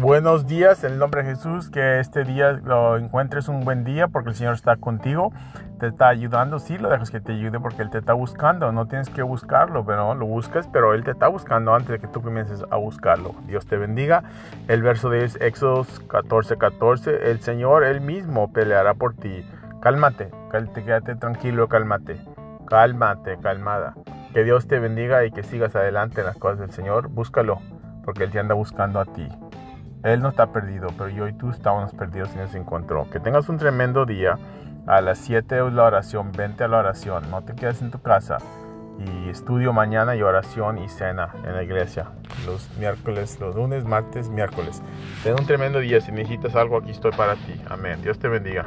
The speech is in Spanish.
Buenos días, en el nombre de Jesús, que este día lo encuentres un buen día porque el Señor está contigo, te está ayudando, sí lo dejas que te ayude porque Él te está buscando, no tienes que buscarlo, pero lo buscas, pero Él te está buscando antes de que tú comiences a buscarlo. Dios te bendiga. El verso de Éxodo 14, 14, el Señor Él mismo peleará por ti. Cálmate, quédate tranquilo, cálmate, cálmate, calmada. Que Dios te bendiga y que sigas adelante en las cosas del Señor. Búscalo, porque Él te anda buscando a ti. Él no está perdido, pero yo y tú estábamos perdidos y nos encontró. Que tengas un tremendo día. A las 7 es la oración, vente a la oración. No te quedes en tu casa. Y estudio mañana y oración y cena en la iglesia. Los miércoles, los lunes, martes, miércoles. Ten un tremendo día. Si necesitas algo, aquí estoy para ti. Amén. Dios te bendiga.